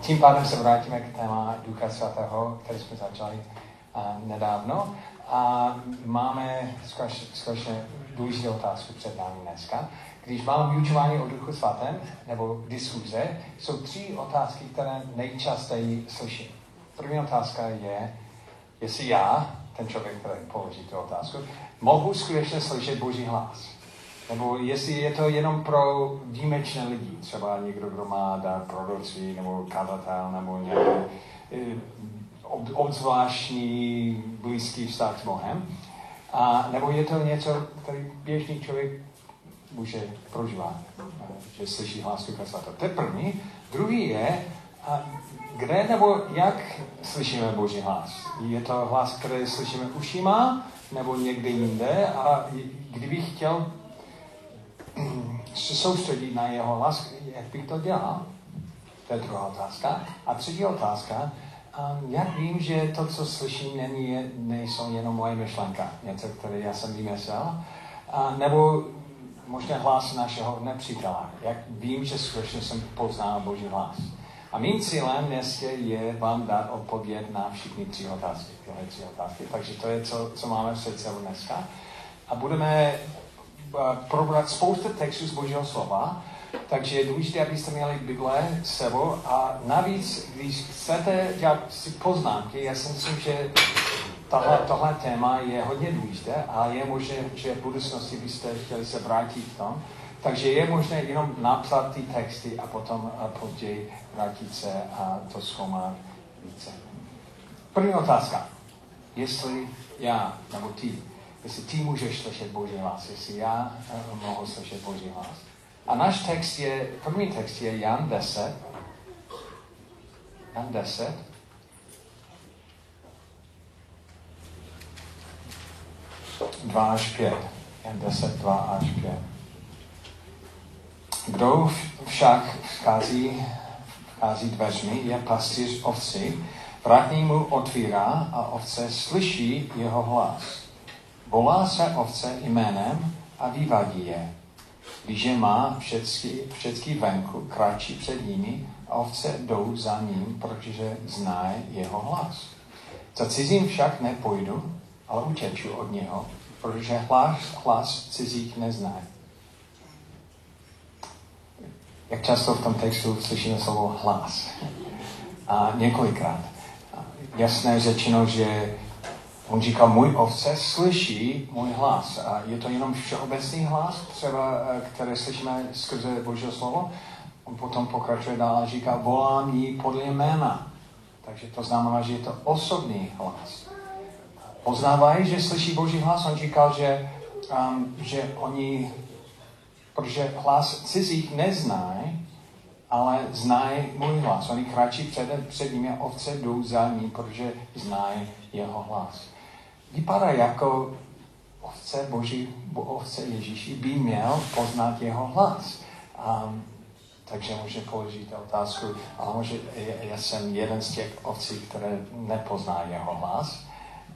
Tím pádem se vrátíme k téma Ducha Svatého, který jsme začali uh, nedávno. A máme skutečně důležitou otázku před námi dneska. Když máme vyučování o Duchu Svatém nebo diskuze, jsou tři otázky, které nejčastěji slyším. První otázka je, jestli já, ten člověk, který položí tu otázku, mohu skutečně slyšet Boží hlas. Nebo jestli je to jenom pro výjimečné lidi, třeba někdo, kdo má dar proroctví, nebo kadatel, nebo nějaký eh, obzvláštní blízký vztah s Bohem. A, nebo je to něco, který běžný člověk může prožívat, že slyší hlas Ducha Svatého. To je první. Druhý je, a kde nebo jak slyšíme Boží hlas? Je to hlas, který slyšíme ušima, nebo někde jinde? A kdybych chtěl se soustředit na jeho hlas, jak bych to dělal? To je druhá otázka. A třetí otázka, um, jak vím, že to, co slyším, není, nejsou jenom moje myšlenka, něco, které já jsem vymyslel, a, nebo možná hlas našeho nepřítele. Jak vím, že skutečně jsem poznal Boží hlas. A mým cílem dnes je vám dát odpověď na všechny tři otázky. Tyhle tři otázky. Takže to je, co, co máme před sebou dneska. A budeme probrat spoustu textů z Božího slova, takže je důležité, abyste měli Bible s sebou a navíc, když chcete dělat si poznámky, já si myslím, že tohle, tohle téma je hodně důležité a je možné, že v budoucnosti byste chtěli se vrátit k tomu. Takže je možné jenom napsat ty texty a potom a později vrátit se a to zkoumat více. První otázka. Jestli já nebo ty jestli ty můžeš slyšet Boží hlas, jestli já uh, mohu slyšet Boží hlas. A náš text je, první text je Jan 10. Jan 10. Dva až pět. Jan 10, 2 až 5. Kdo však vchází, vchází dveřmi, je pastýř ovci, vrátní mu otvírá a ovce slyší jeho hlas. Volá se ovce jménem a vyvadí je. Když je má všecky, všecky venku, kráčí před nimi a ovce jdou za ním, protože zná jeho hlas. Za cizím však nepojdu, ale uteču od něho, protože hlas, hlas cizích nezná. Jak často v tom textu slyšíme slovo hlas? A několikrát. Jasné řečeno, že On říká, můj ovce slyší můj hlas. A je to jenom všeobecný hlas, třeba, eh, které slyšíme skrze Božího slovo. On potom pokračuje dál a říká, volám jí podle jména. Takže to znamená, že je to osobní hlas. Poznávají, že slyší Boží hlas? On říkal, že, um, že oni, protože hlas cizích neznají, ale znají můj hlas. Oni kráčí před, před nimi a ovce jdou za ní, protože znají jeho hlas vypadá jako ovce Boží, ovce Ježíši by měl poznat jeho hlas. Um, takže může položit otázku, ale může, já jsem jeden z těch ovcí, které nepozná jeho hlas.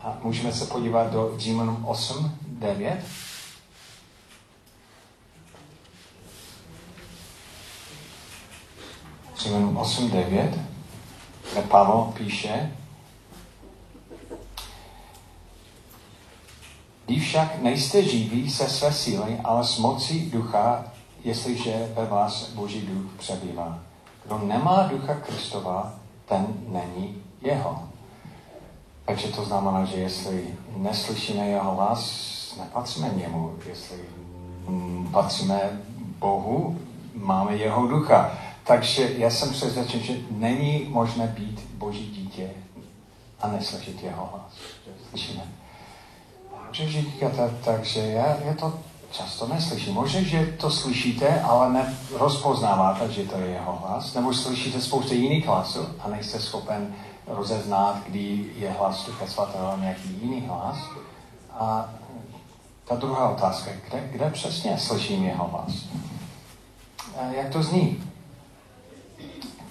A můžeme se podívat do Římanům 8, 9. Římanům 8, 9, kde Pavel píše, Vy však nejste živí se své síly, ale s mocí ducha, jestliže ve vás Boží duch přebývá. Kdo nemá ducha Kristova, ten není jeho. Takže to znamená, že jestli neslyšíme jeho hlas, nepatříme němu. Jestli patříme Bohu, máme jeho ducha. Takže já jsem přesvědčen, že není možné být Boží dítě a neslyšet jeho hlas. Slyšíme může říkat, takže já, já to často neslyším. Možná, že to slyšíte, ale nerozpoznáváte, že to je jeho hlas. Nebo slyšíte spoustu jiných hlasů a nejste schopen rozeznat, kdy je hlas Ducha Svatého nějaký jiný hlas. A ta druhá otázka, kde, kde přesně slyším jeho hlas? A jak to zní?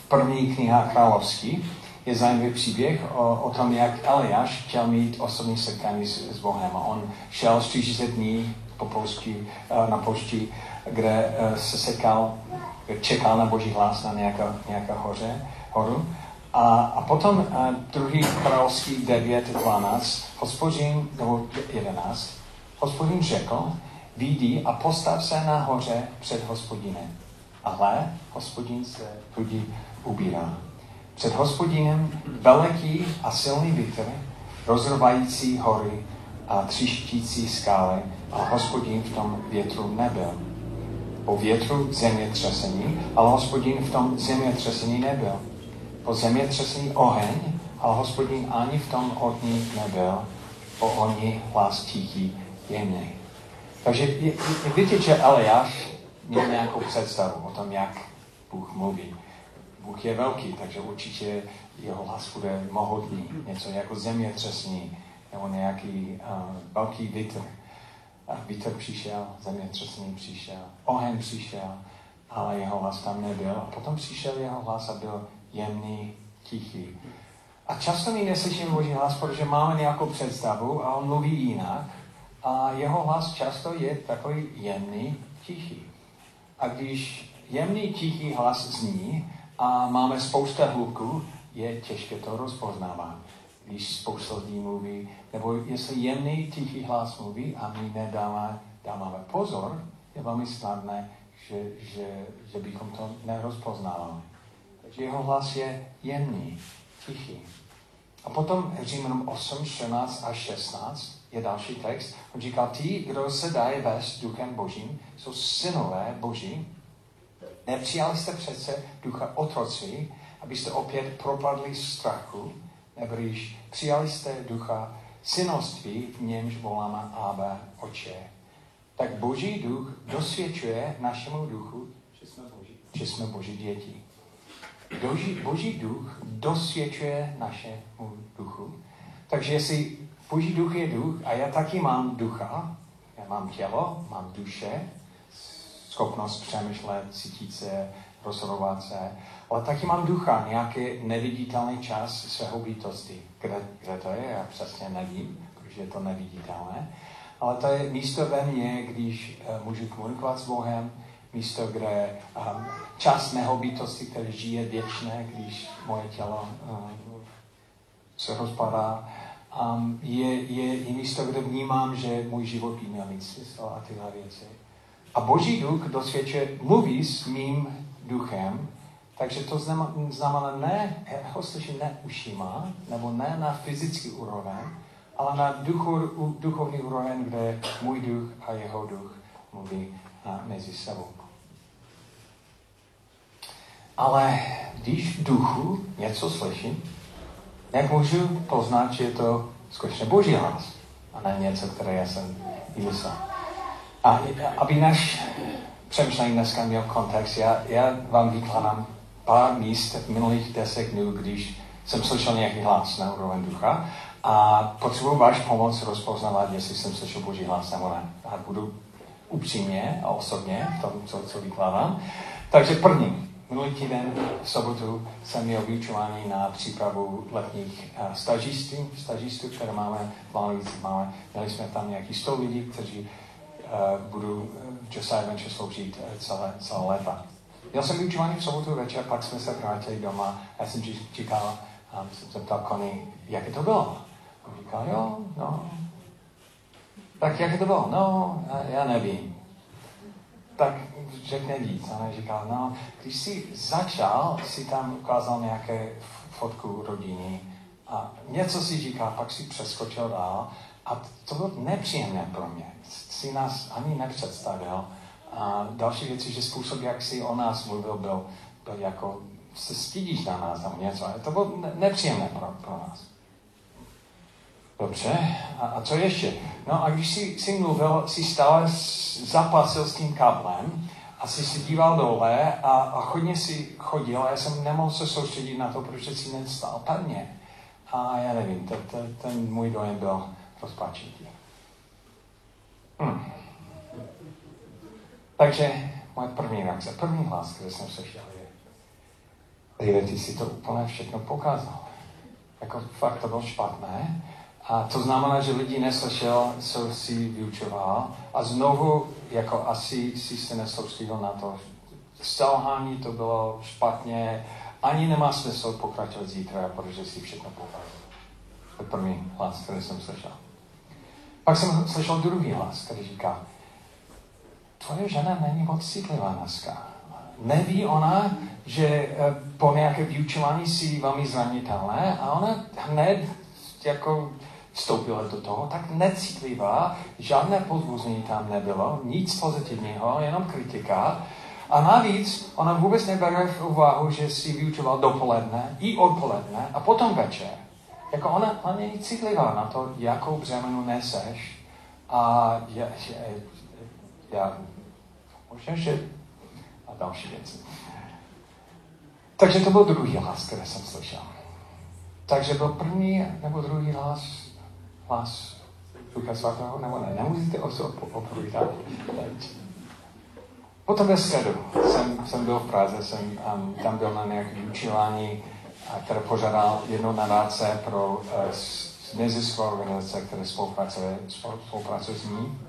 První kniha královský je zajímavý příběh o, o tom, jak Eliáš chtěl mít osobní setkání s, s Bohem. On šel 40 dní po polsky eh, na pošti, kde eh, se sekal, čekal na boží hlas na nějaké, nějaké hoře horu. A, a potom a, druhý královský 9, 12, hospodin, nebo 11, hospodin řekl, vidí a postav se nahoře před hospodinem. Ale hospodin se tudy ubírá. Před hospodinem veliký a silný vítr, rozrvající hory a třištící skály, a hospodin v tom větru nebyl. Po větru zemětřesení, ale hospodin v tom zemětřesení nebyl. Po zemětřesení oheň, ale hospodin ani v tom ohni nebyl. Po ohni hlas tichý, jemný. Takže víte, že Eliáš měl nějakou představu o tom, jak Bůh mluví. Bůh je velký, takže určitě jeho hlas bude mohutný, něco jako zemětřesní, nebo nějaký uh, velký vítr. A vítr přišel, zemětřesení přišel, oheň přišel, ale jeho hlas tam nebyl. A potom přišel jeho hlas a byl jemný, tichý. A často my neslyšíme Boží hlas, protože máme nějakou představu a on mluví jinak. A jeho hlas často je takový jemný, tichý. A když jemný, tichý hlas zní a máme spousta hluků, je těžké to rozpoznávat. Když spousta lidí mluví, nebo jestli jemný, tichý hlas mluví a my nedáme, dáváme pozor, je velmi snadné, že, že, že bychom to nerozpoznávali. Takže jeho hlas je jemný, tichý. A potom Římanům 8, 14 a 16 je další text. On říká, ti, kdo se dají vést duchem božím, jsou synové boží. Nepřijali jste přece ducha otroctví, abyste opět propadli strachu, nebo když přijali jste ducha synoství, v němž voláme Abba, oče. Tak boží duch dosvědčuje našemu duchu, že jsme boží, že jsme boží děti. Boží, boží duch dosvědčuje našemu duchu. Takže jestli boží duch je duch a já taky mám ducha, já mám tělo, mám duše, schopnost přemýšlet, cítit se, rozhodovat se, ale taky mám ducha, nějaký neviditelný čas svého bytosti. Kde, kde to je, já přesně nevím, protože je to neviditelné. Ale to je místo ve mně, když uh, můžu komunikovat s Bohem, místo, kde um, čas mého bytosti, který žije věčné, když moje tělo um, se rozpadá, um, je, je i místo, kde vnímám, že můj život by měl mít smysl a tyhle věci. A Boží duch dosvědčuje, mluví s mým duchem, takže to znamená ne, já ho slyším ne ušima, nebo ne na fyzický úroveň, ale na duchu, duchovní úroveň, kde můj duch a jeho duch mluví mezi sebou. Ale když v duchu něco slyším, jak můžu poznat, že je to skutečně boží hlas a ne něco, které já jsem vymyslel. A aby náš přemýšlení dneska měl kontext, já, já vám vykládám pár míst v minulých deset dnů, když jsem slyšel nějaký hlas na úroveň ducha a potřebuji váš pomoc rozpoznávat, jestli jsem slyšel Boží hlas nebo ne. A budu upřímně a osobně v tom, co, co vykládám. Takže první, minulý týden v sobotu jsem měl vyučování na přípravu letních uh, stažistů, stažistů, které máme Malvíci. Máme, měli jsme tam nějaký 100 lidí, kteří budou v Josiah Venture sloužit uh, celé, celé léta. Měl jsem vyučování v sobotu večer, pak jsme se vrátili doma. Já jsem říkal, a jsem se ptal Kony, jak to bylo. On říkal, jo, no. Tak jak to bylo? No, já nevím. Tak řekne víc. A říkal, no, když jsi začal, si tam ukázal nějaké fotku rodiny a něco si říkal, pak si přeskočil dál a to bylo nepříjemné pro mě. Si nás ani nepředstavil. A další věc je, že způsob, jak si o nás mluvil, byl, byl jako se stydíš na nás nebo něco. Ale to bylo nepříjemné pro, pro nás. Dobře, a, a co ještě? No a když jsi, jsi mluvil, jsi stále zapasil s tím kablem a jsi si díval dole a, a hodně si chodil a já jsem nemohl se soustředit na to, protože jsi nestál pevně. A já nevím, ten můj dojem byl rozpačitý. Hm. Takže moje první reakce, první hlas, který jsem slyšel, David, ty si to úplně všechno pokázal. Jako fakt to bylo špatné. A to znamená, že lidi neslyšel, co si vyučoval. A znovu, jako asi si se nesoustředil na to. Selhání to bylo špatně ani nemá smysl pokračovat zítra, protože si všechno pokazil. To je první hlas, který jsem slyšel. Pak jsem slyšel druhý hlas, který říká, tvoje žena není moc citlivá dneska. Neví ona, že eh, po nějaké vyučování si velmi zranitelné a ona hned jako vstoupila do toho, tak necitlivá, žádné podvození tam nebylo, nic pozitivního, jenom kritika. A navíc ona vůbec nebere v úvahu, že si vyučoval dopoledne i odpoledne a potom večer. Jako ona, ona není citlivá na to, jakou břemenu neseš. A já, já, já možná, že a další věci. Takže to byl druhý hlas, který jsem slyšel. Takže byl první nebo druhý hlas, hlas Ducha Svatého, nebo ne, nemusíte odpovídat. Potom ve středu jsem, jsem byl v Praze, jsem um, tam byl na nějaké vyučování, které požádal jedno nadáce pro uh, nezisková organizace, které spolupracuje, spolupracuje s ní.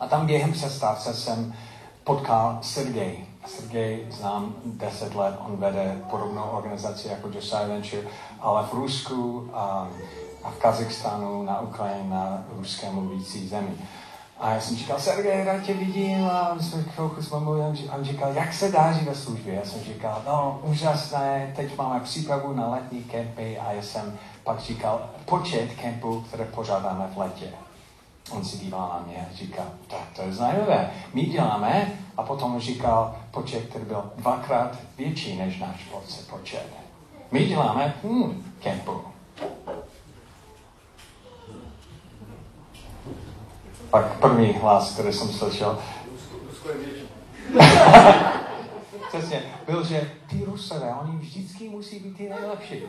A tam během přestávce jsem potkal Sergej. Sergej znám 10 let, on vede podobnou organizaci jako Josiah Venture, ale v Rusku a, a v Kazachstánu, na Ukrajině, na ruské mluvící zemi. A já jsem říkal, Sergej, rád tě vidím. A my jsme chvilku mluvili, a on říkal, jak se dáří ve službě? Já jsem říkal, no, úžasné, teď máme přípravu na letní kempy a já jsem pak říkal, počet kempů, které pořádáme v letě. On si díval na mě a říkal, tak to je zajímavé. My děláme a potom říkal počet, který byl dvakrát větší než náš počet. My děláme hmm, kempu. Pak první hlas, který jsem slyšel. Přesně, byl, že ty Rusové, oni vždycky musí být ty nejlepší, že?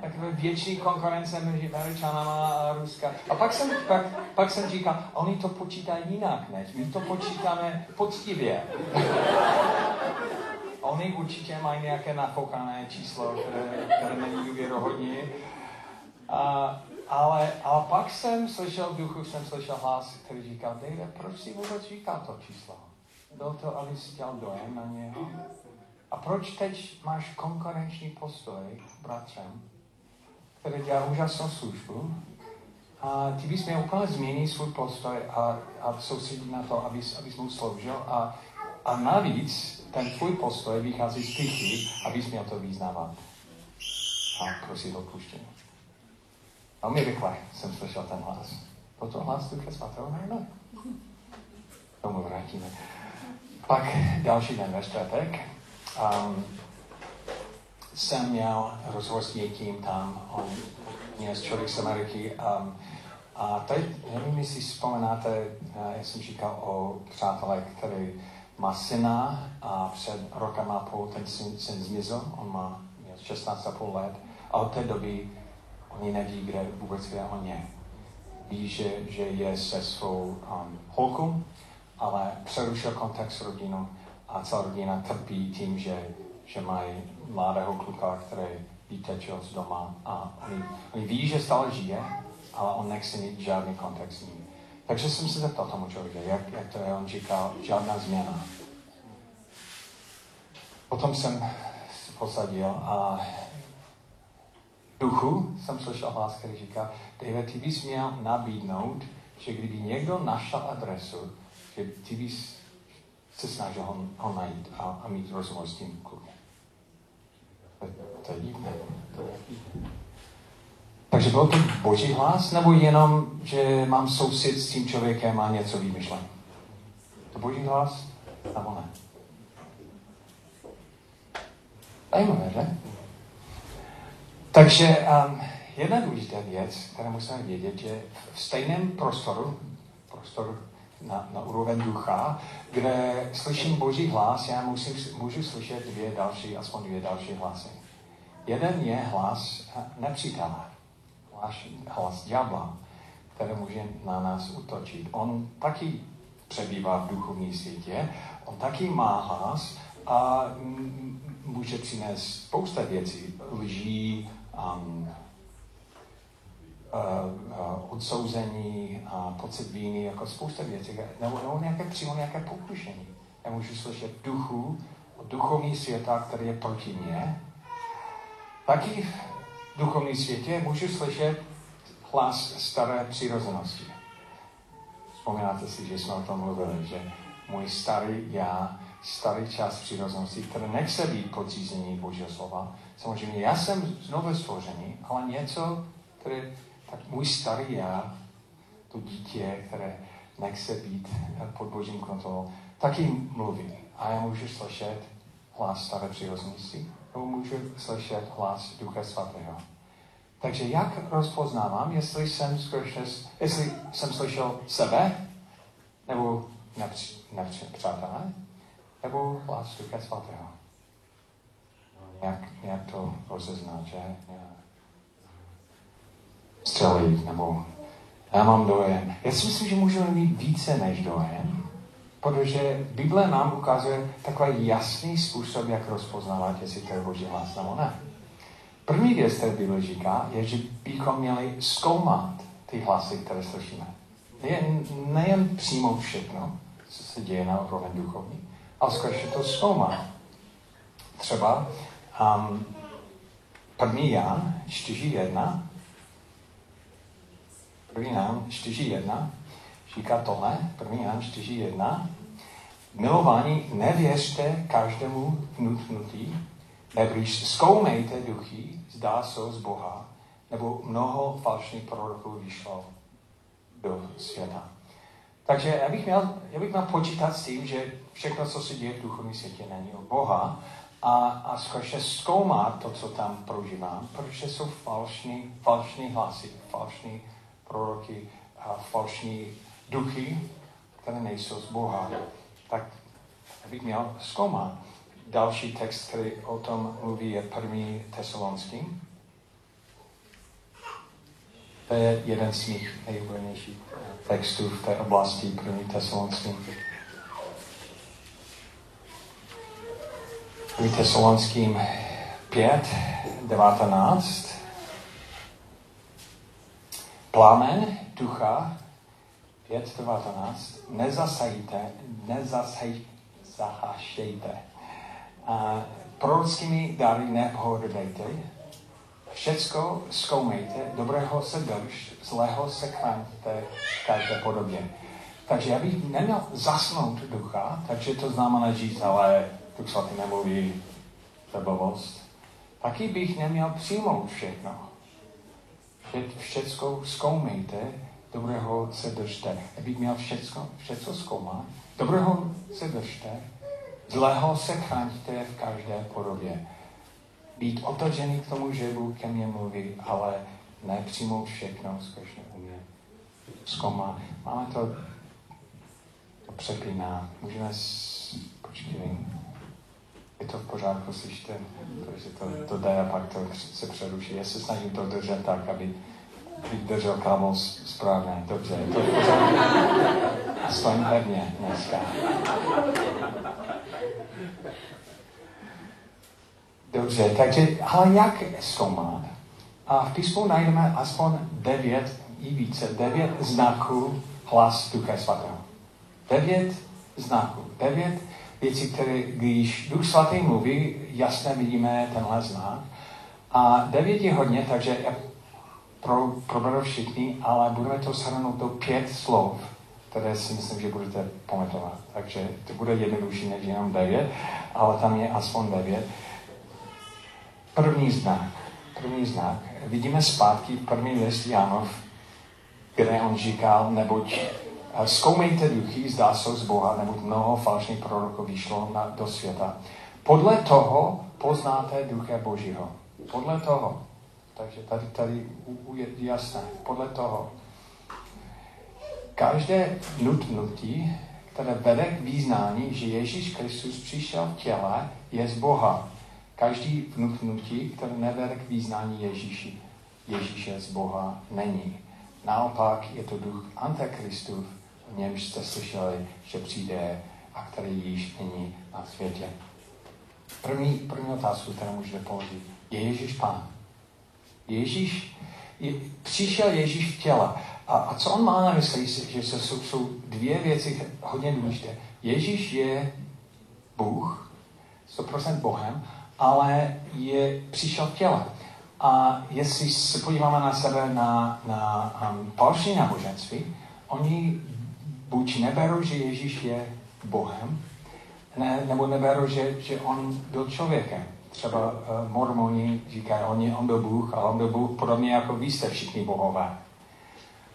takové větší konkurence mezi Američanama a Ruska. A pak jsem, pak, pak jsem říkal, oni to počítají jinak, než my to počítáme poctivě. oni určitě mají nějaké nafoukané číslo, které, které není důvěrohodní. A, ale, ale pak jsem slyšel v duchu, jsem slyšel hlas, který říkal, Dave, proč si vůbec říkal to číslo? Byl to, aby si dělal dojem na něho? A proč teď máš konkurenční postoj bratřem? který dělá úžasnou službu. A ty bys měl úplně změnit svůj postoj a, a soustředit na to, abys, abys mu sloužil. A, a navíc ten tvůj postoj vychází z pichy, abys měl to význávat. A prosit odpuštění. Velmi rychle jsem slyšel ten hlas. To hlas Ducha Svatého? Ne, ne. Tomu vrátíme. Pak další den ve čtvrtek. Um, jsem měl rozhovor s někým tam, on je člověk z Ameriky. Um, a teď, nevím, jestli vzpomínáte, eh, jak jsem říkal o přátelé, který má syna a před rokem a půl ten syn, syn zmizel, on má 16,5 let a od té doby oni neví, kde vůbec je on je. Ví, že, že je se svou um, holkou, ale přerušil kontakt s rodinou a celá rodina trpí tím, že že mají mladého kluka, který vytečil z doma a oni, oni ví, že stále žije, ale on nechce mít žádný kontakt s ním. Takže jsem se zeptal tomu člověka, jak, jak to je, on říkal, žádná změna. Potom jsem se posadil a duchu jsem slyšel hlas, který říká, David, ty bys měl nabídnout, že kdyby někdo našel adresu, že ty bys se snažil ho, ho najít a, a mít rozhovor s tím klukem. To je divné. To je divné. Takže byl to boží hlas, nebo jenom, že mám soucit s tím člověkem a něco vymyšlím? To boží hlas, nebo ne? Zajímavé, že? Takže um, jedna důležitá věc, kterou musíme vědět, že v stejném prostoru, prostoru na, na úroveň ducha, kde slyším Boží hlas, já musím, můžu slyšet dvě další, aspoň dvě další hlasy. Jeden je hlas nepřítele, hlas, hlas ďábla, který může na nás utočit. On taky přebývá v duchovní světě, on taky má hlas a může přinést spousta věcí, lží, um, uh, odsouzení, uh, pocit víny, jako spousta věcí, nebo, nebo nějaké přímo nějaké pokušení. Já můžu slyšet duchu duchovní světa, který je proti mně, taky v duchovní světě můžu slyšet hlas staré přirozenosti. Vzpomínáte si, že jsme o tom mluvili, že můj starý já, starý čas přirozenosti, který nechce být podřízení Božího slova. Samozřejmě já jsem znovu stvořený, ale něco, které, tak můj starý já, to dítě, které nechce být pod Božím kontrolou, taky mluví. A já můžu slyšet hlas staré přirozenosti, nebo můžu slyšet hlas Ducha Svatého. Takže jak rozpoznávám, jestli jsem, skutečně, jestli jsem slyšel sebe, nebo nepřátelé, nebo hlas Ducha Svatého. Jak, jak to rozeznat, že? Střelit, nebo já mám dojem. Já si myslím, že můžeme mít více než dojem, protože Bible nám ukazuje takový jasný způsob, jak rozpoznávat, jestli to je Boží hlas nebo ne. První věc, které Bible říká, je, že bychom měli zkoumat ty hlasy, které slyšíme. Nejen, nejen přímo všechno, co se děje na úroveň duchovní, ale skutečně to zkoumat. Třeba um, první Jan 4.1 první Jan 4.1 říká tohle, první Jan 4.1 Milování nevěřte každému vnutnutí, nebrýž zkoumejte duchy, zdá jsou z Boha, nebo mnoho falšných proroků vyšlo do světa. Takže já bych, měl, já bych měl počítat s tím, že všechno, co se děje v duchovním světě, není od Boha a, a skutečně zkoumat to, co tam prožívám, protože jsou falšní, falšní hlasy, falšní proroky a falšní duchy, které nejsou z Boha. Tak bych měl zkoumat. Další text, který o tom mluví, je první tesalonský. To je jeden z mých nejoblíbenějších textů v té oblasti první tesalonský. První tesalonským 5, 19. Plamen ducha 5, 19. Nezasajte, nezasajte, A prorockými dary nepohodlejte, Všecko zkoumejte, dobrého se drž, zlého se chraňte v každé podobě. Takže já bych neměl zasnout ducha, takže to znamená říct, ale Duch Svatý nemluví blbost. Taky bych neměl přijmout všechno. Všecko zkoumejte, dobrého se držte. Já bych měl všecko, všecko zkoumat. Dobrého se držte, zlého se chraňte v každé podobě být otevřený k tomu, že Bůh ke mně mluví, ale ne přijmout všechno, skutečně u mě zkoumá. Máme to, to přepíná. Můžeme, s... počkej, je to v pořádku, slyšte, protože to, to jde a pak to se přeruší. Já se snažím to držet tak, aby bych držel kámo správně. Dobře, je to v pořádku. Aspoň pevně dneska. Dobře, takže, ale jak zkoumat? A v písmu najdeme aspoň devět i více, devět znaků hlas Ducha Svatého. Devět znaků, devět věcí, které, když Duch Svatý mluví, jasně vidíme tenhle znak. A devět je hodně, takže já pro, proberu všichni, ale budeme to shrnout do pět slov, které si myslím, že budete pamatovat. Takže to bude jednodušší než jenom devět, ale tam je aspoň devět. První znak. První znak. Vidíme zpátky první list Janov, kde on říkal, neboť zkoumejte duchy, zdá se z Boha, neboť mnoho falšných proroků vyšlo na, do světa. Podle toho poznáte ducha Božího. Podle toho. Takže tady, tady je jasné. Podle toho. Každé nutnutí, které vede k význání, že Ježíš Kristus přišel v těle, je z Boha. Každý vnuknutí, které nevede k význání Ježíši, Ježíše z Boha není. Naopak je to duch Antikristův, o němž jste slyšeli, že přijde a který již není na světě. První, první otázku, kterou můžete položit, je Ježíš pán? Ježíš, je, přišel Ježíš v těle. A, a co on má na mysli, že jsou, jsou dvě věci hodně důležité. Ježíš je Bůh 100% Bohem, ale je přišel v těle. A jestli se podíváme na sebe na, na um, falšní náboženství, oni buď neberou, že Ježíš je Bohem, ne, nebo neberou, že, že on byl člověkem. Třeba uh, mormoni říkají, on, on byl Bůh, ale on byl Bůh podobně jako vy jste všichni bohové.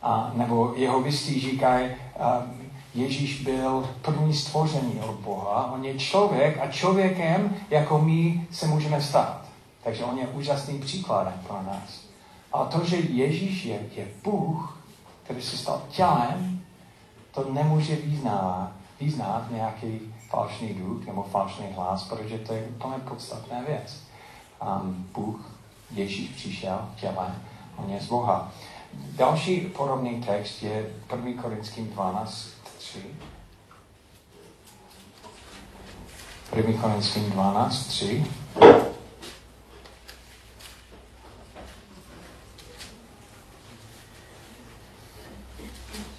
A, nebo jeho říkají, uh, Ježíš byl první stvoření od Boha, on je člověk a člověkem, jako my se můžeme stát. Takže on je úžasným příkladem pro nás. A to, že Ježíš je, je Bůh, který se stal tělem, to nemůže vyznávat, vyznat nějaký falšný duch nebo falšný hlas, protože to je úplně podstatná věc. Um, Bůh, Ježíš přišel v těle, on je z Boha. Další podobný text je 1. Korinským 12, 3. 1. Korinským 12, 3.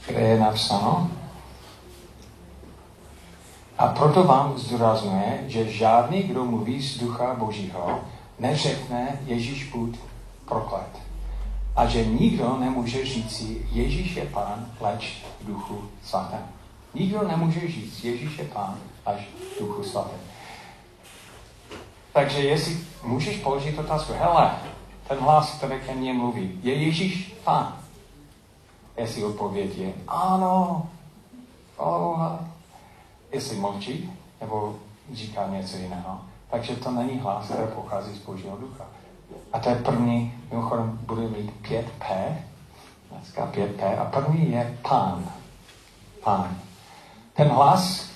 kde je napsáno, a proto vám zdůrazňuje, že žádný, kdo mluví z ducha Božího, neřekne Ježíš buď proklet. A že nikdo nemůže říci, Ježíš je pán, leč v duchu svatém. Nikdo nemůže říct, Ježíš je pán, až v duchu svatém. Takže jestli můžeš položit otázku, hele, ten hlas, který ke mně mluví, je Ježíš pán? Jestli odpověď je ano, aloha, jestli mlčí, nebo říká něco jiného. Takže to není hlas, který pochází z Božího ducha. A to je první, mimochodem bude mít 5P, dneska 5P, a první je pán. Pán. Ten hlas,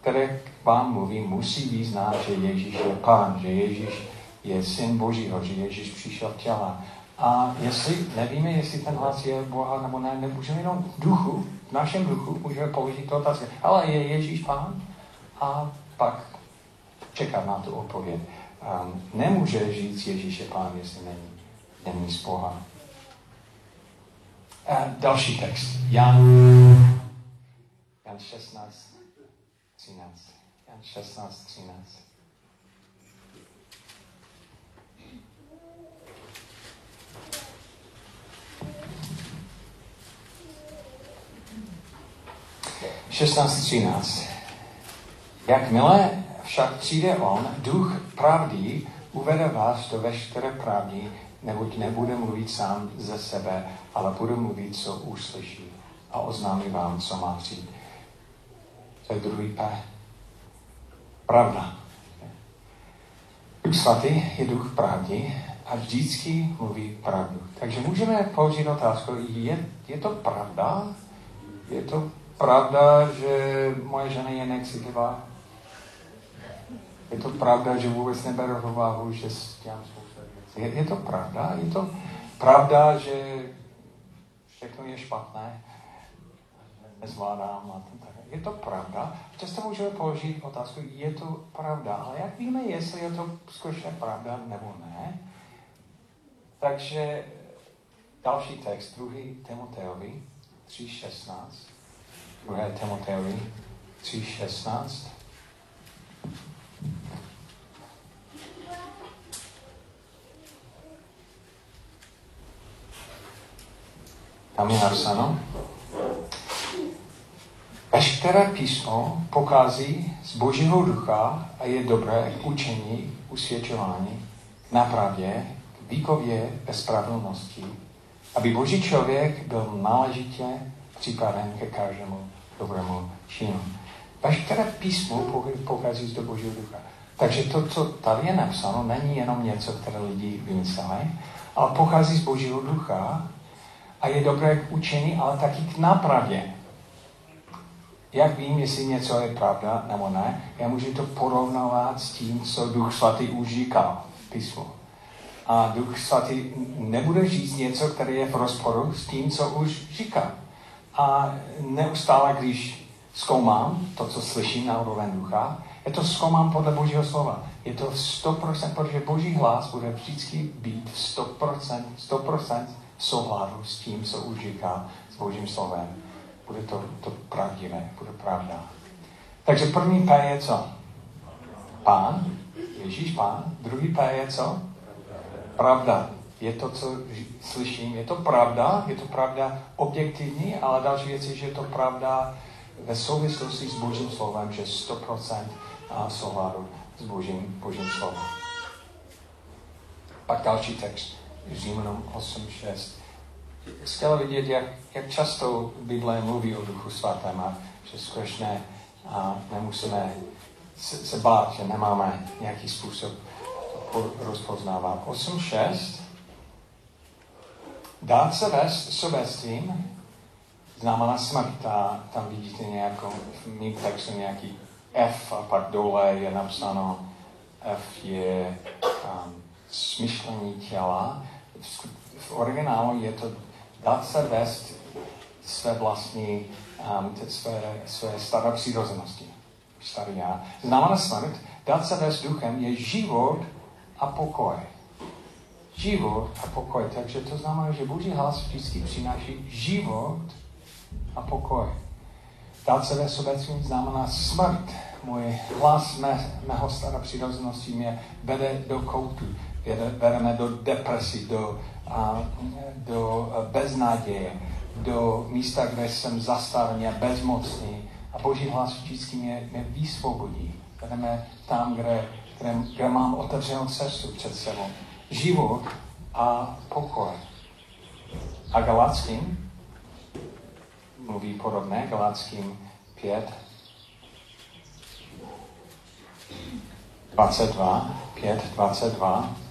který vám mluví, musí význat, že Ježíš je pán, že Ježíš je syn Božího, že Ježíš přišel v těle. A jestli nevíme, jestli ten hlas je Boha nebo ne, nemůžeme jenom v duchu, v našem duchu, můžeme položit to otázku. Ale je Ježíš pán? A pak čekat na tu odpověď. Um, nemůže říct Ježíš je pán, jestli není, není z Boha. A další text. Jan, Jan 16, 13. Jan 16, 13. 16.13. Jakmile však přijde on, duch pravdy, uvede vás do veškeré pravdy, neboť nebude mluvit sám ze sebe, ale bude mluvit, co uslyší a oznámí vám, co má přijít. To je druhý P. Pravda. Duch svatý je duch pravdy a vždycky mluví pravdu. Takže můžeme položit otázku, je, je to pravda? Je to pravda, že moje žena je necitlivá? Je to pravda, že vůbec neberu v váhu, že spoustu věcí? Je, je to pravda? Je to pravda, že všechno je špatné? Nezvládám a tak. Je to pravda? Často můžeme položit otázku, je to pravda, ale jak víme, jestli je to skutečně pravda nebo ne? Takže další text, druhý Timoteovi 3.16. 2. Timoteovi 3.16. Tam je napsáno, Veškeré písmo pochází z Božího ducha a je dobré k učení, usvědčování, napravě, k výkově ve spravedlnosti, aby Boží člověk byl náležitě připraven ke každému dobrému činu. Veškeré písmo pochází z Božího ducha. Takže to, co tady je napsáno, není jenom něco, které lidi vymysleli, ale pochází z Božího ducha a je dobré k učení, ale taky k nápravě. Jak vím, jestli něco je pravda nebo ne, já můžu to porovnávat s tím, co Duch Svatý už říkal v písmu. A Duch Svatý nebude říct něco, které je v rozporu s tím, co už říkal. A neustále, když zkoumám to, co slyším na úroveň ducha, je to zkoumám podle Božího slova. Je to 100%, protože Boží hlas bude vždycky být v 100%, 100% souhladu s tím, co už říká s Božím slovem. Bude to, to pravdivé, bude pravda. Takže první P je co? Pán. Ježíš pán. Druhý P je co? Pravda. Je to, co slyším, je to pravda, je to pravda objektivní, ale další věc je, že je to pravda ve souvislosti s Božím slovem, že 100% souhladu s Božím, Božím slovem. Pak další text, Římanům 8.6. Skvěle vidět, jak, jak často Bible mluví o Duchu Svatém a že skutečně a nemusíme se, se bát, že nemáme nějaký způsob rozpoznávat. 8.6. Dát se vést sobectvím znamená smrt. A tam vidíte nějakou, v mým textu nějaký F a pak dole je napsáno F je um, smyšlení těla. V, v originálu je to dát se vést své vlastní, um, své, své staré přirozenosti. Starý já. Znamená smrt, dát se vést duchem je život a pokoj. Život a pokoj. Takže to znamená, že Boží hlas vždycky přináší život a pokoj. Dát se ve sobectvím znamená smrt. Můj hlas mé, mého staré přirozenosti mě vede do koutu, bereme do depresí, do, a, do beznaděje, do místa, kde jsem zastavený a bezmocný. A Boží hlas vždycky mě, mě vysvobodí. Vedeme tam, kde, kde, kde mám otevřenou cestu před sebou. Život a pokoj. A Galackým mluví podobné, Galackým 5, 22, 5, 22.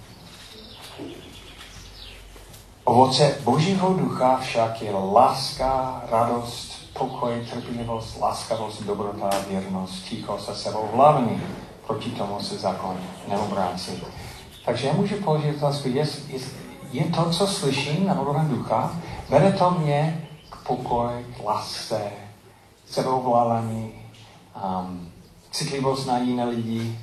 Ovoce Božího ducha však je láska, radost, pokoj, trpělivost, láskavost, dobrota, věrnost, tichost a sebovládní. Proti tomu se zákon neobrácí. Takže já můžu položit otázku, je, je, je to, co slyším na úroveň ducha, vede to mě k pokoji, k lásce, sebovládání, um, citlivost na jiné lidi,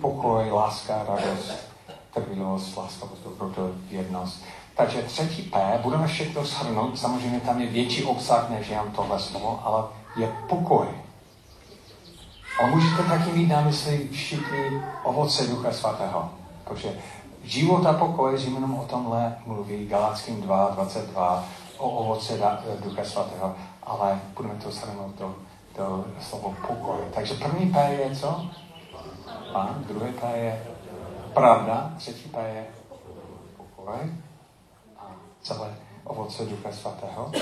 pokoj, láska, radost, trpělivost, láskavost, dobrotu, věrnost. Takže třetí P, budeme všechno shrnout, samozřejmě tam je větší obsah než jen tohle slovo, ale je pokoj. A můžete taky mít na mysli všichni ovoce Ducha Svatého. Protože život a pokoj, jenom o tomhle mluví Galackým 2, 22, o ovoce Ducha Svatého, ale budeme to shrnout do, do slovo pokoj. Takže první P je co? Pán, druhé P je pravda, třetí P je pokoj a celé ovoce Ducha Svatého.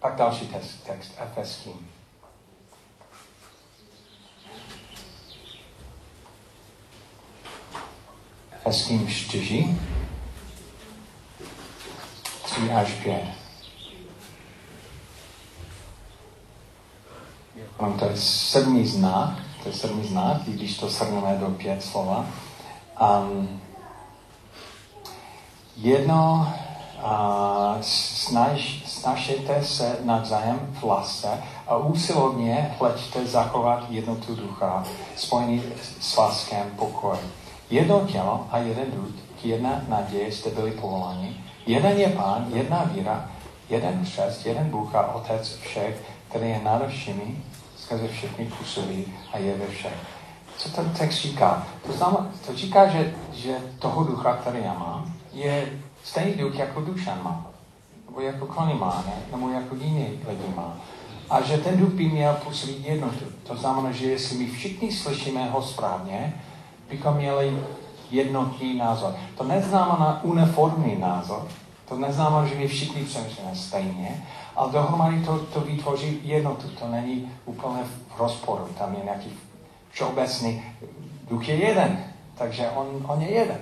Pak další text, text Efeským. Efeským 4, 3 až 5. Ono to je sedmý znak, to je sedmý znak, i když to shrneme do pět slova. Um, jedno, uh, snaž, se navzájem v lase a úsilovně hleďte zachovat jednotu ducha, spojený s láskem pokoj. Jedno tělo a jeden duch, jedna naděje jste byli povoláni. Jeden je pán, jedna víra, jeden křest, jeden Bůh a Otec všech, který je nade všemi, skrze všechny působí a je ve všech. Co ten text říká? To, znamená, to říká, že, že toho ducha, který já mám, je stejný duch, jako Dušan má. Nebo jako Connie má, ne? nebo jako jiný lidi má. A že ten duch by měl působit jednotu. To znamená, že jestli my všichni slyšíme ho správně, bychom měli jednotný názor. To neznamená uniformní názor, to neznamená, že my všichni přemýšlíme stejně, ale dohromady to, to vytvoří jednotu. To není úplně v rozporu. Tam je nějaký všeobecný duch je jeden, takže on, on je jeden.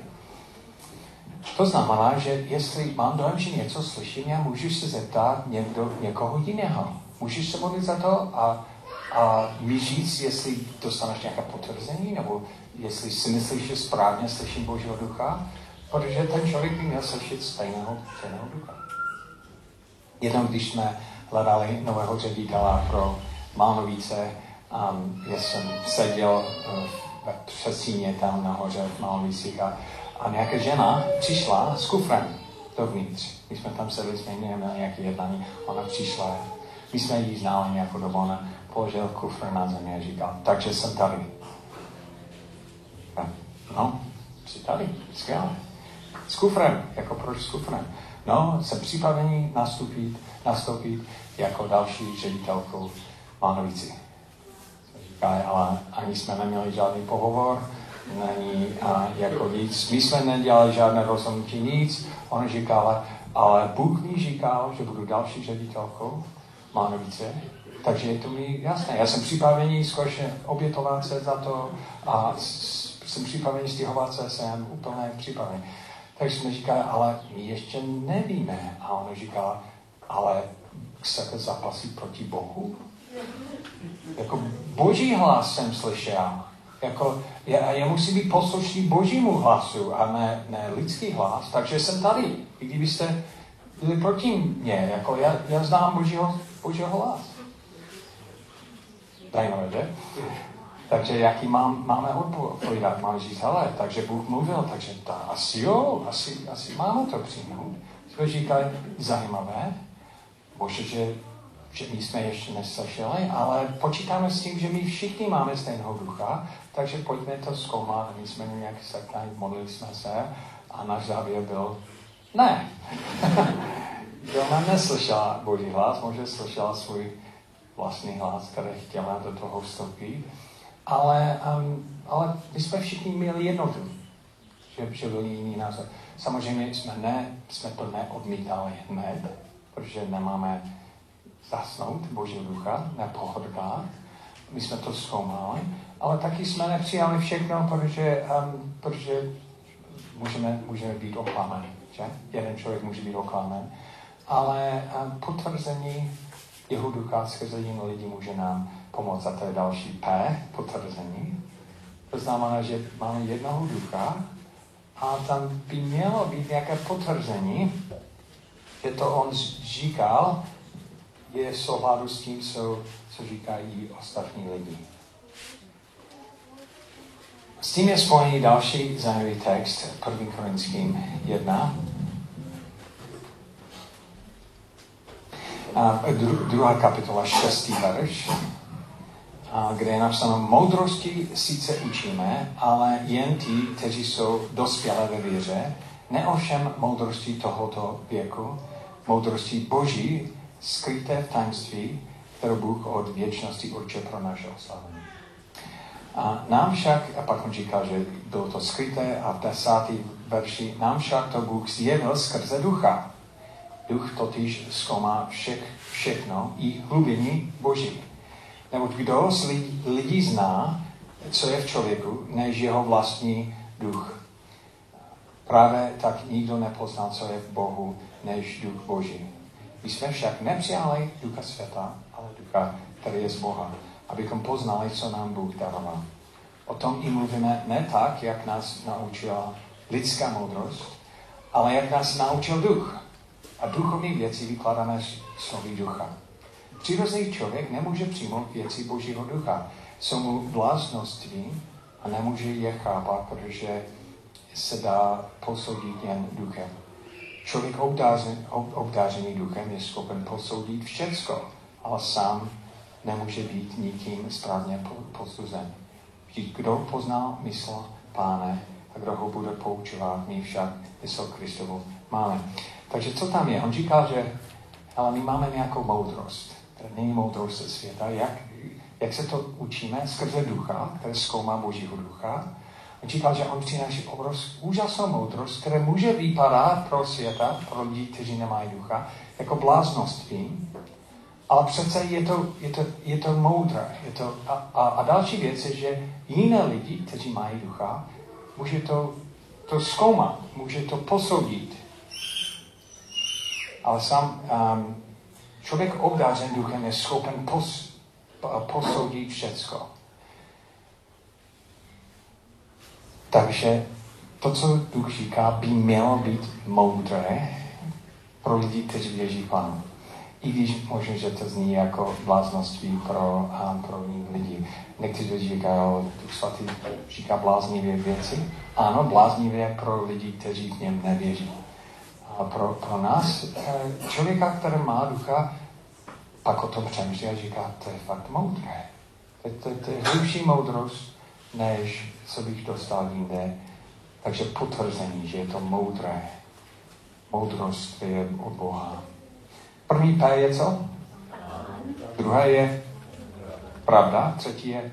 To znamená, že jestli mám dojem, že něco slyším, já můžu se zeptat někdo, někoho jiného. Můžeš se modlit za to a, a mi říct, jestli dostaneš nějaké potvrzení, nebo jestli si myslíš, že správně slyším Božího ducha, protože ten člověk by měl slyšet stejného, stejného ducha. Jednou, když jsme hledali nového ředitela pro Malnovíce, um, já jsem seděl uh, ve přesíně tam nahoře v Malnovicích a, a nějaká žena přišla s kufrem dovnitř. My jsme tam sedli, jsme měli nějaké jednání, ona přišla, my jsme ji znali nějakou dobu, ona položil kufr na zemi a říkal, takže jsem tady. No, jsi tady, skvěle. S kufrem, jako proč s kufrem? No, jsem připravený nastoupit, nastoupit jako další ředitelkou Mánovici. Říká, ale ani jsme neměli žádný pohovor, není a jako nic. My jsme nedělali žádné rozhodnutí, nic. On říkal, ale Bůh mi říkal, že budu další ředitelkou Mánovice, takže je to mi jasné. Já jsem připravený skutečně obětovat se za to a jsem připravený stěhovat se, jsem úplně připravený. Takže jsme říkali, ale my ještě nevíme. A on říká, ale chcete zapasit proti Bohu? Jako boží hlas jsem slyšel. Jako, já, já musím být poslušný božímu hlasu a ne, ne lidský hlas. Takže jsem tady. I kdybyste byli proti mně, jako já, já znám božího, božího hlas. Zajímavé, že? Takže jaký mám, máme odpovídat? Máme říct, hele, takže Bůh mluvil, takže ta, asi jo, asi, asi máme to přijmout. Jsme říkali, zajímavé, bože, že, že my jsme ještě neslyšeli, ale počítáme s tím, že my všichni máme stejného ducha, takže pojďme to zkoumat. My jsme nějak setkali, modlili jsme se a náš závěr byl, ne. Ona neslyšela Boží hlas, možná slyšela svůj vlastní hlas, který chtěla do toho vstoupit. Ale, um, ale my jsme všichni měli jednotu, že, že byl jiný názor. Samozřejmě jsme, ne, jsme to neodmítali hned, protože nemáme zasnout Boží ducha, nepohodlá. My jsme to zkoumali, ale taky jsme nepřijali všechno, protože, um, protože můžeme, můžeme být oklamaný. Že? Jeden člověk může být oklamen, ale um, potvrzení jeho ducha skrze jiné lidi může nám pomoct. A to je další P, potvrzení. To znamená, že máme jednoho ducha a tam by mělo být nějaké potvrzení, že to on říkal, je v souladu s tím, co, co říkají ostatní lidi. S tím je spojený další zajímavý text, 1. Korinským 1. A druhá kapitola, šestý verš, a kde je napsáno, moudrosti sice učíme, ale jen ti, kteří jsou dospělé ve víře, ne ovšem moudrosti tohoto věku, moudrosti Boží, skryté v tajemství, kterou Bůh od věčnosti určil pro naše oslavení. A nám však, a pak on říkal, že bylo to skryté a v desátý verši, nám však to Bůh zjevil skrze ducha. Duch totiž zkoumá všech, všechno i hlubiny Boží. Nebo kdo z lidí zná, co je v člověku, než jeho vlastní duch. Právě tak nikdo nepozná, co je v Bohu, než duch Boží. My jsme však nepřijali ducha světa, ale ducha, který je z Boha, abychom poznali, co nám Bůh dává. O tom i mluvíme ne tak, jak nás naučila lidská moudrost, ale jak nás naučil duch. A duchovní věci vykládáme slovy ducha. Přirozený člověk nemůže přijmout věci Božího ducha. Jsou mu bláznoství a nemůže je chápat, protože se dá posoudit jen duchem. Člověk obdářený, duchem je schopen posoudit všecko, ale sám nemůže být nikým správně posuzen. Vždyť kdo pozná mysl páne a kdo ho bude poučovat, my však mysl Kristovu máme. Takže co tam je? On říkal, že ale my máme nějakou moudrost. Není moudrost ze světa. Jak, jak se to učíme? Skrze ducha, který zkoumá Božího ducha. On říkal, že on přináší obrovskou úžasnou moudrost, která může vypadat pro světa, pro lidi, kteří nemají ducha, jako bláznoství, ale přece je to, je to, je to moudré. Je to, a, a, a další věc je, že jiné lidi, kteří mají ducha, může to, to zkoumat, může to posoudit. Ale sám um, člověk obdářen duchem je schopen pos, posoudit všecko. Takže to, co duch říká, by mělo být moudré pro lidi, kteří věří Pánu. I když možná, že to zní jako bláznoství pro, um, pro lidi. Někteří říkají, Duch Svatý říká bláznivě věci. Ano, bláznivě pro lidi, kteří v něm nevěří. A pro, pro nás, eh, člověka, který má ducha, pak o tom přemýšlí a říká, to je fakt moudré. To, to, to je hlubší moudrost, než co bych dostal jinde. Takže potvrzení, že je to moudré. Moudrost je od Boha. První P je co? Druhé je pravda, třetí je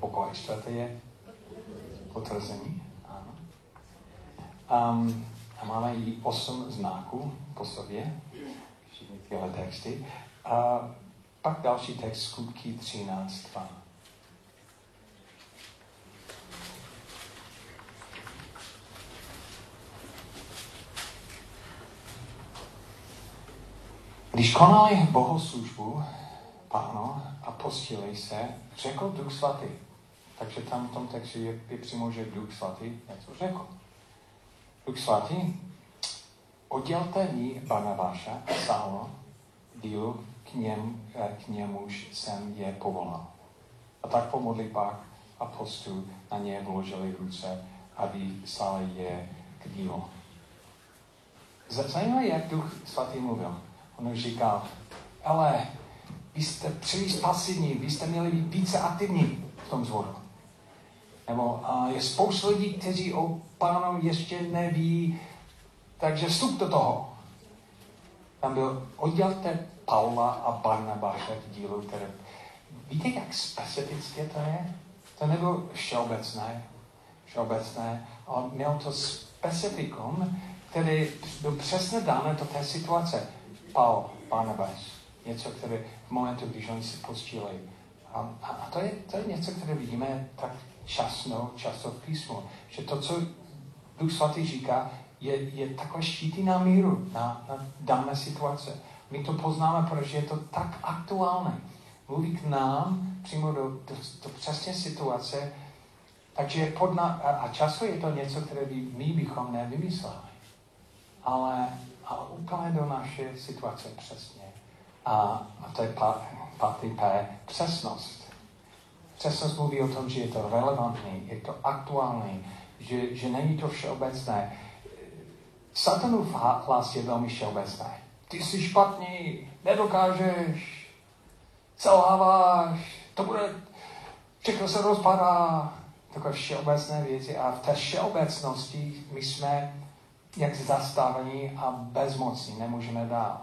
pokoj, čtvrté je potvrzení. Um, a máme i osm znaků po sobě, všechny tyhle texty. A pak další text, skutky 13, 2. Když konali bohoslužbu, páno, a postili se, řekl Duch Svatý. Takže tam v tom textu je, je přímo, že Duch Svatý něco řekl. Duch Svatý, oddělte mi Barnabáša a Sálo dílu, k, něm, k němuž jsem je povolal. A tak pomohli pak apostů na ně vložili ruce, aby slali je k dílu. Zajímavé, jak Duch Svatý mluvil. On říkal, ale vy jste příliš pasivní, vy jste měli být více aktivní v tom zvoru. Nebo a je spousta lidí, kteří o pánu ještě neví, takže vstup do toho. Tam byl, oddělte Paula a Barnabáše v dílu, které... Víte, jak specifické to je? To nebylo všeobecné, všeobecné, ale měl to specifikum, který byl přesně dáno do té situace. Paul, Barnabas, něco, které v momentu, když oni se postílejí. A, a, a to, je, to je něco, které vidíme tak časno, často v písmu, že to, co Duch Svatý říká, je, je takové štíty na míru, na, na dané situace. My to poznáme, protože je to tak aktuální. Mluví k nám přímo do, do, do přesně situace, takže pod na, a, a často je to něco, které by, my bychom nevymysleli. Ale, ale úplně do naše situace přesně. A, a to je pátý P, přesnost. Přesnost mluví o tom, že je to relevantní, je to aktuální, že, že není to všeobecné. Satanův hlas je velmi všeobecný. Ty jsi špatný, nedokážeš, selháváš, to bude, všechno se rozpadá. Takové všeobecné věci a v té všeobecnosti my jsme jak zastavení a bezmocní, nemůžeme dál.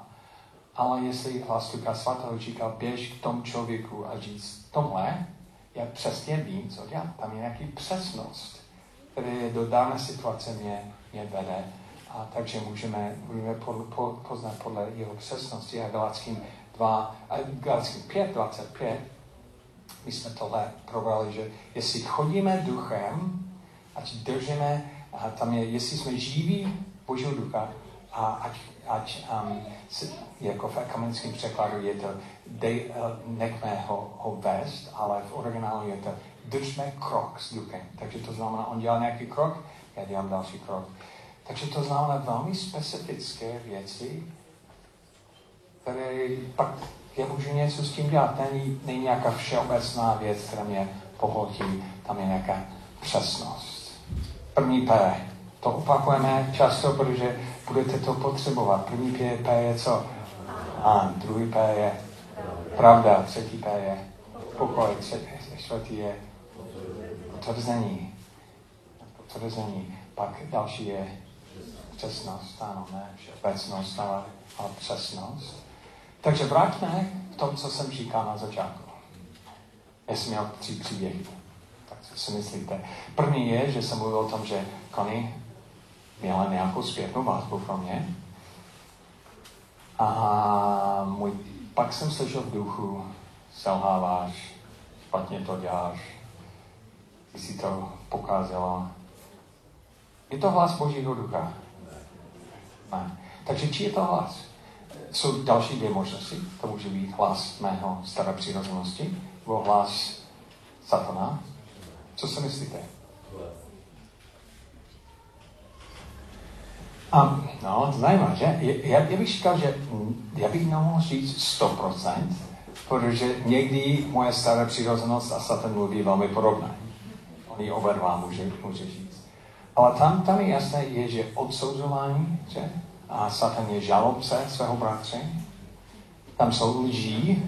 Ale jestli hlas Ducha Svatého říká, běž k tomu člověku a říct, tomhle, já přesně vím, co dělám. Tam je nějaký přesnost, který do dané situace mě, mě vede. A takže můžeme, můžeme po, po, poznat podle jeho přesnosti a Galackým 2, a Galackým 5, 25, my jsme tohle probrali, že jestli chodíme duchem, ať držíme, a tam je, jestli jsme živí Božího ducha, a ať, ať um, jako v kamenském překladu je to dej, uh, nechme ho, ho vést, ale v originálu je to držme krok s duchem. Takže to znamená, on dělá nějaký krok, já dělám další krok. Takže to znamená velmi specifické věci, které pak já můžu něco s tím dělat. Není, není nějaká všeobecná věc, která mě pohltí, tam je nějaká přesnost. První P. To opakujeme často, protože budete to potřebovat. První P je co? A druhý P je pravda, třetí P je pokoj, čtvrtý je potvrzení. Potvrzení. Pak další je přesnost, ano, ne všeobecnost, ale, ale přesnost. Takže vraťme k tomu, co jsem říkal na začátku. Já jsem měl tři příběhy. Tak co si myslíte? První je, že jsem mluvil o tom, že Connie měla nějakou zpětnou vazbu pro mě. A můj, pak jsem slyšel v duchu, selháváš, špatně to děláš, ty si to pokázala. Je to hlas Božího ducha? Ne. Takže či je to hlas? Jsou další dvě možnosti. To může být hlas mého staré přirozenosti, nebo hlas satana. Co si myslíte? A, no, zajímavé, že? Já, já bych říkal, že já bych nemohl říct 100%, protože někdy moje staré přirozenost a Satan mluví velmi podobné. Oni oba dva může, může říct. Ale tam, tam je jasné, je, že odsouzování, že? A Satan je žalobce svého bratře. tam jsou lží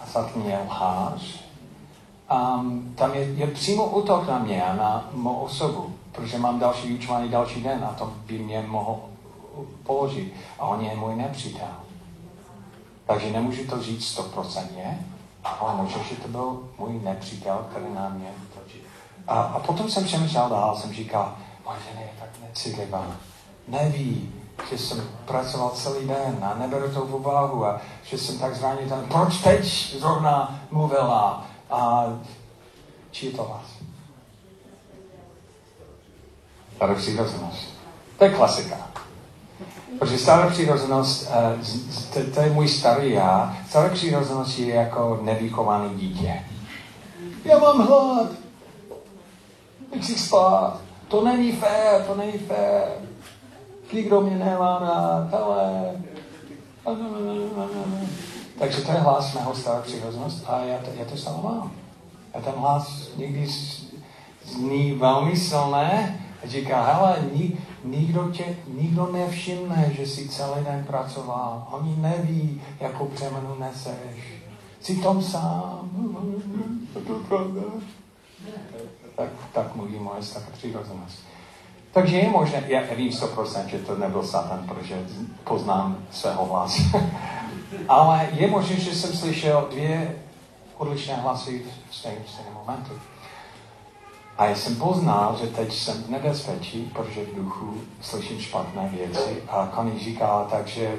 a Satan je lhář. Um, tam je, je přímo útok na mě a na mou osobu, protože mám další vyučování další den a to by mě mohl položit. A on je můj nepřítel. Takže nemůžu to říct stoprocentně, ale může, že to byl můj nepřítel, který na mě točí. A, a potom jsem přemýšlel dál, jsem říkal, je tak necitlivá, neví, že jsem pracoval celý den a neberu to v úvahu a že jsem tak zranitelný. Proč teď zrovna mluvila? A či je to vás? Stará přirozenost. To je klasika. Protože stará přirozenost, to, to je můj starý já, stará přirozenost je jako nevychovaný dítě. Já mám hlad. Chci spát. To není fér, to není fér. Nikdo mě nemá rád, ale... Takže to je hlas mého staré přirozenost a já to, já to stále mám. A ten hlas někdy zní velmi silné a říká, hele, ni, nikdo, tě, nikdo nevšimne, že jsi celý den pracoval. Oni neví, jakou přemenu neseš. Jsi tom sám. Tak, tak mluví moje stará přirozenost. Takže je možné, já vím 100%, že to nebyl Satan, protože poznám svého hlasu. Ale je možné, že jsem slyšel dvě odlišné hlasy v stejném, stejném momentu. A já jsem poznal, že teď jsem v nebezpečí, protože v duchu slyším špatné věci. A Connie říkala, takže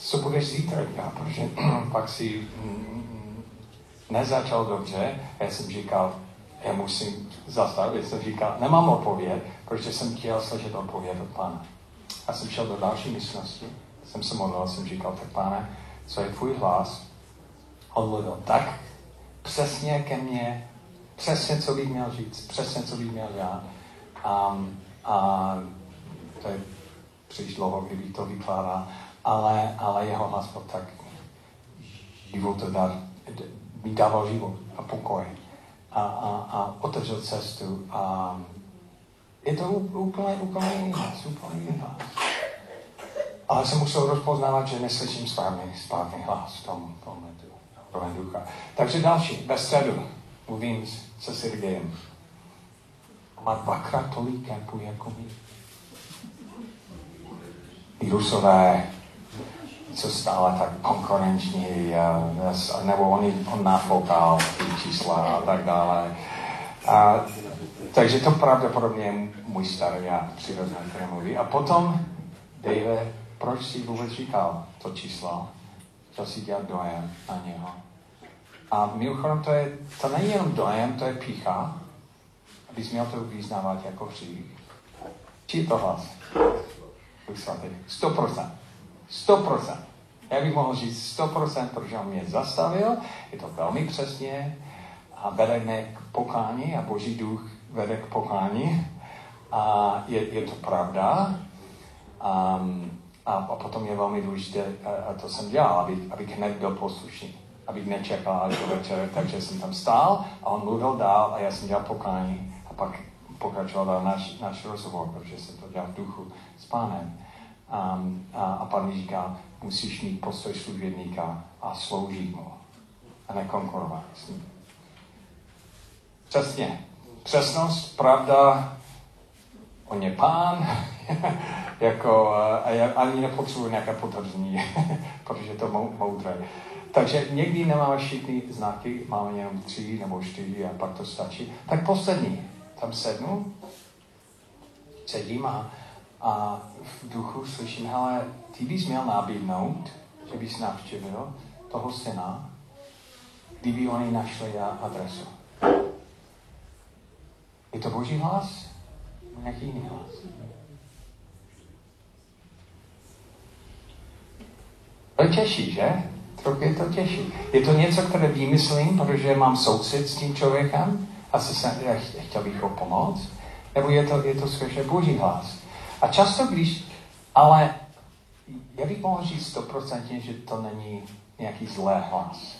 co budeš zítra dělat, protože pak si mm, nezačal dobře. Já jsem říkal, já musím zastavit. Jsem říkal, nemám odpověď, protože jsem chtěl slyšet odpověď od pána. A jsem šel do další místnosti, jsem se modlil, jsem říkal, tak pane, co je tvůj hlas? On mluvil tak přesně ke mně, přesně, co bych měl říct, přesně, co bych měl dělat. A, a to je příliš dlouho, kdyby to vykládal, ale, ale jeho hlas byl tak životodar, mi dával život a pokoj a, a, a otevřel cestu a je to úplně, úplně jiný hlas, úplně jiný hlas. Ale jsem musel rozpoznávat, že neslyším správný, správný hlas v tom, tom ducha. Takže další, ve středu mluvím se Sergejem. Má dvakrát tolik kempů jako my. Rusové, co stále tak konkurenční, nebo on, on nafoukal ty čísla a tak dále. A, takže to pravděpodobně je můj starý já přirozeně, který mluví. A potom, Dave, proč jsi vůbec říkal to číslo? Co si dělat dojem na něho? A mimochodem to, je, to není jenom dojem, to je pícha, abys měl to vyznávat jako hřích. Či je to hlas? Duch svatý. 100%. 100%. Já bych mohl říct 100%, protože on mě zastavil, je to velmi přesně a vede mě k pokání a Boží duch vede k pokání a je, je to pravda. Um, a, a potom je velmi důležité, a, a to jsem dělal, abych, abych hned byl poslušný abych nečekal až do večer, takže jsem tam stál a on mluvil dál a já jsem dělal pokání a pak pokračoval náš, náš rozhovor, protože jsem to dělal v duchu s pánem. A, a pán mi říká, musíš mít postoj služebníka a sloužit mu a nekonkurovat s ním. Přesně. Přesnost, pravda, on je pán, jako, a já ani nepotřebuji nějaké potvrzení, protože to mou, moudré. Takže někdy nemáme všichni znaky, máme jenom tři nebo čtyři a pak to stačí. Tak poslední, tam sednu, sedím a, a v duchu slyším, hele, ty bys měl nabídnout, že bys navštívil toho syna, kdyby oni našli adresu. Je to boží hlas? Nějaký jiný hlas? To je těžší, že? trochu je to těžší. Je to něco, které vymyslím, protože mám soucit s tím člověkem a se chtěl bych ho pomoct, nebo je to, je to skutečně boží hlas. A často, když, ale já bych mohl říct stoprocentně, že to není nějaký zlé hlas.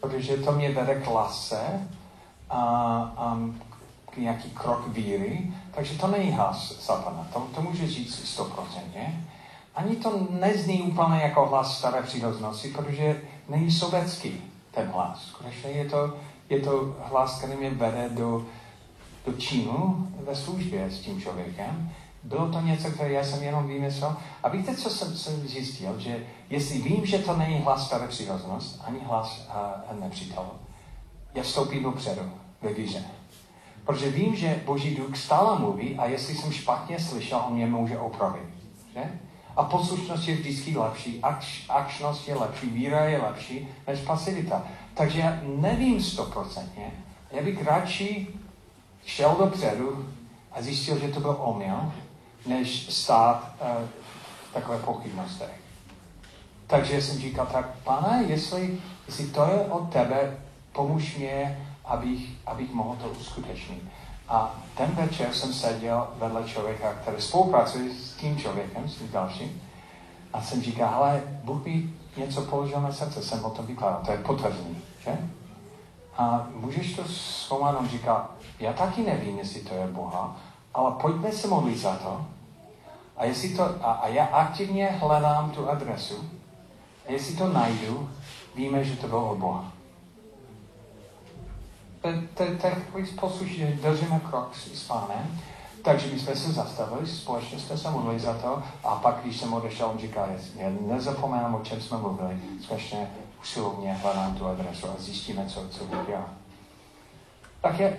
Protože to mě vede k lase a, a k nějaký krok víry, takže to není hlas satana. To, to může říct stoprocentně, ani to nezní úplně jako hlas staré přírodnosti, protože není sovětský ten hlas. Skutečně je to, je to hlas, který mě vede do, do činu ve službě s tím člověkem. Bylo to něco, které já jsem jenom vymyslel. A víte, co jsem, jsem zjistil? Že jestli vím, že to není hlas staré přírodnost, ani hlas uh, nepřítel, já vstoupím dopředu ve víře. Protože vím, že Boží duch stále mluví a jestli jsem špatně slyšel, on mě může opravit. Že? A poslušnost je vždycky lepší, akč, akčnost je lepší, víra je lepší než pasivita. Takže já nevím stoprocentně. Já bych radši šel dopředu a zjistil, že to byl omyl, než stát uh, v takové pochybnostech. Takže jsem říkal, tak pane, jestli, jestli to je od tebe, pomůž mě, abych, abych mohl to uskutečnit. A ten večer jsem seděl vedle člověka, který spolupracuje s tím člověkem, s tím dalším, a jsem říkal, ale Bůh mi něco položil na srdce, jsem o tom vykládal, to je potvrzený, že? A můžeš to zkoumat, on říká, já taky nevím, jestli to je Boha, ale pojďme se modlit za to. A, jestli to, a, a já aktivně hledám tu adresu. A jestli to najdu, víme, že to bylo od Boha to je takový způsob, že držíme krok s, pánem. Takže my jsme se zastavili, společně jsme se modlili za to a pak, když jsem odešel, on říká, já nezapomínám, o čem jsme mluvili, skutečně usilovně hledám tu adresu a zjistíme, co, co já. Tak je,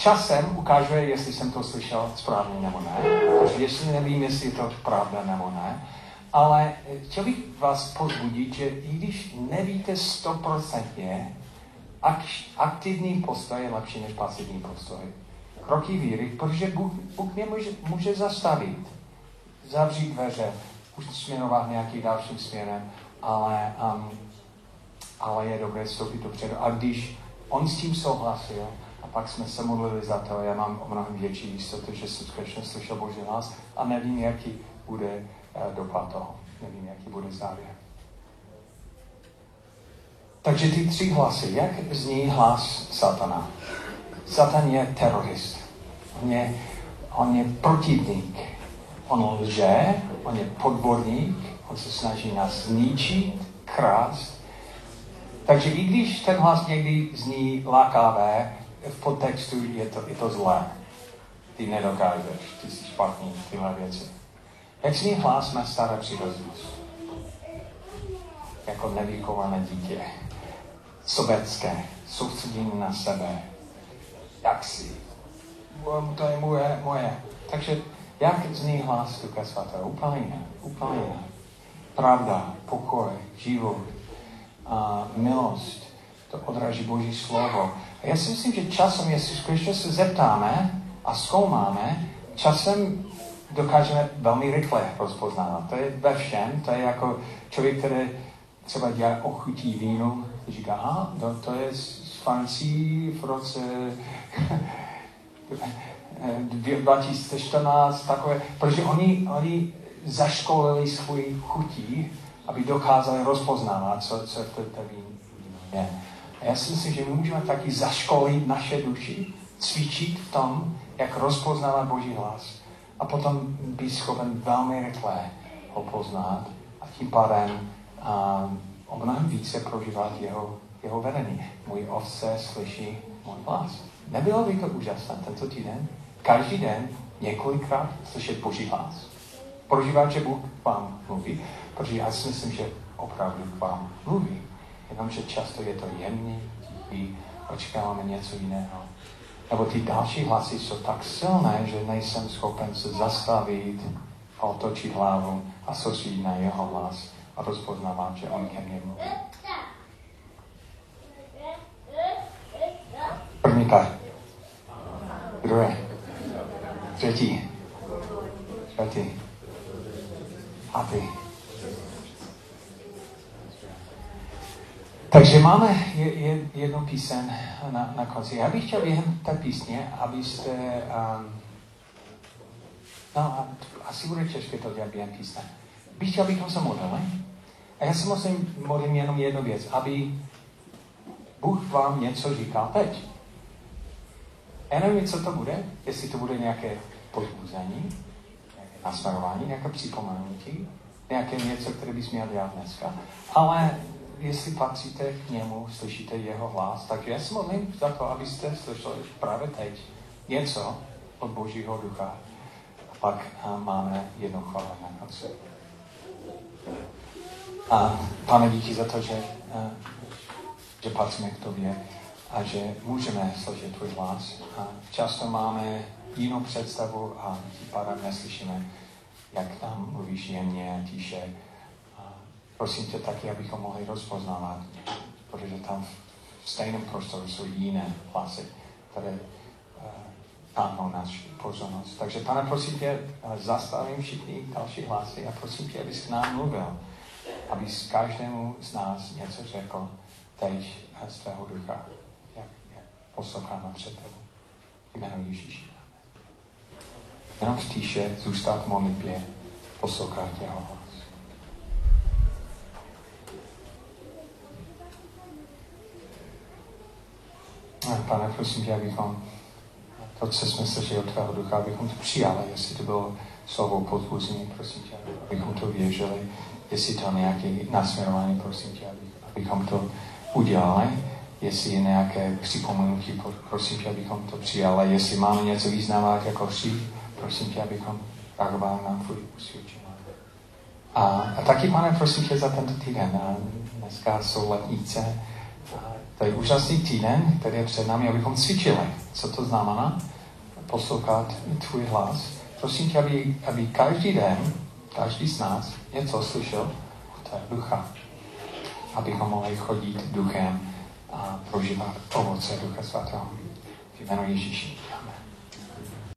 časem ukážu, jestli jsem to slyšel správně nebo ne, protože jestli nevím, jestli je to pravda nebo ne, ale chtěl bych vás pozbudit, že i když nevíte stoprocentně, aktivní postoj je lepší než pasivní postoj. Kroky víry, protože Bůh, Bůh mě může, může zastavit, zavřít dveře, už směrovat nějaký dalším směrem, ale, um, ale je dobré vstoupit dopředu. A když on s tím souhlasil, pak jsme se modlili za to, já mám o mnohem větší jistotu, že jsem skutečně slyšel Boží hlas a nevím, jaký bude uh, dopad toho. Nevím, jaký bude závěr. Takže ty tři hlasy, jak zní hlas satana? Satan je terorist. On je, on je protivník. On lže, on je podvodník, on se snaží nás zničit, krást. Takže i když ten hlas někdy zní lákavé, v podtextu je to, je to zlé. Ty nedokážeš, ty jsi špatný, tyhle věci. Jak hlas má staré přirozenost? Jako nevykované dítě sobecké, soustředění na sebe. Jak si? To je moje, moje. Takže jak zní hlas Ducha Svatého? Úplně, úplně. Pravda, pokoj, život, a milost, to odraží Boží slovo. A já si myslím, že časem, jestli skutečně se zeptáme a zkoumáme, časem dokážeme velmi rychle rozpoznávat. To je ve všem, to je jako člověk, který třeba dělá ochutí vínu, říká, aha, no, to je z Francii v roce 2014, takové, protože oni, oni zaškolili svůj chutí, aby dokázali rozpoznávat, co, co to, to víno je. A já si myslím, že my můžeme taky zaškolit naše duši, cvičit v tom, jak rozpoznávat Boží hlas. A potom být schopen velmi rychle ho poznat a tím pádem o mnohem více prožívat jeho, jeho vedení. Můj ovce slyší můj hlas. Nebylo by to úžasné tento týden? Každý den několikrát slyšet Boží hlas. Prožívat, že Bůh vám mluví, protože já si myslím, že opravdu k vám mluví. Jenomže často je to jemný, tichý, očekáváme něco jiného. Nebo ty další hlasy jsou tak silné, že nejsem schopen se zastavit a otočit hlavu a soustředit na jeho hlas a rozpoznávám, že on ke mně mluví. První pár. Druhé. Třetí. Čtvrtý. A ty. Takže máme jednu píseň na, na konci. Já bych chtěl během té písně, abyste... Um, no, asi bude těžké to dělat během písně. Bych chtěl, abychom se modlili. A já si musím modlím jenom jednu věc, aby Bůh vám něco říkal teď. Já nevím, co to bude, jestli to bude nějaké pozbuzení, nějaké nasmerování, nějaké připomenutí, nějaké něco, které bys měl dělat dneska. Ale jestli patříte k němu, slyšíte jeho hlas, tak já se modlím za to, abyste slyšeli právě teď něco od Božího ducha. A pak máme jednu chválu na konci. A pane, díky za to, že, že patříme k tobě a že můžeme slyšet tvůj hlas. A často máme jinou představu a tím pádem neslyšíme, jak tam mluvíš jemně, tiše. Prosím tě taky, abychom mohli rozpoznávat, protože tam v stejném prostoru jsou jiné hlasy, které uh, táhnou naši pozornost. Takže pane, prosím tě, zastavím všichni další hlasy a prosím tě, abys k nám mluvil, aby s každému z nás něco řekl teď z tvého ducha, jak, jak posloucháme před tebou. Jméno Ježíši. Jenom v tíše zůstat v modlitbě, poslouchat jeho hlas. Pane, prosím tě, abychom to, co jsme slyšeli od tvého ducha, abychom to přijali, jestli to bylo slovo podvůzení, prosím tě, abychom to věřili, jestli to nějaké nasměrování, prosím tě, abychom to udělali, jestli je nějaké připomenutí, prosím tě, abychom to přijali, jestli máme něco významného jako hřích, prosím tě, abychom reagovali na tvůj usvědčení. A, a taky, pane, prosím tě za tento týden. A dneska jsou letnice. To je úžasný týden, který je před námi, abychom cvičili. Co to znamená? Poslouchat tvůj hlas. Prosím tě, aby, aby každý den, každý z nás něco slyšel od ducha. Abychom mohli chodit duchem a prožívat ovoce Ducha Svatého. V jménu Ježíši.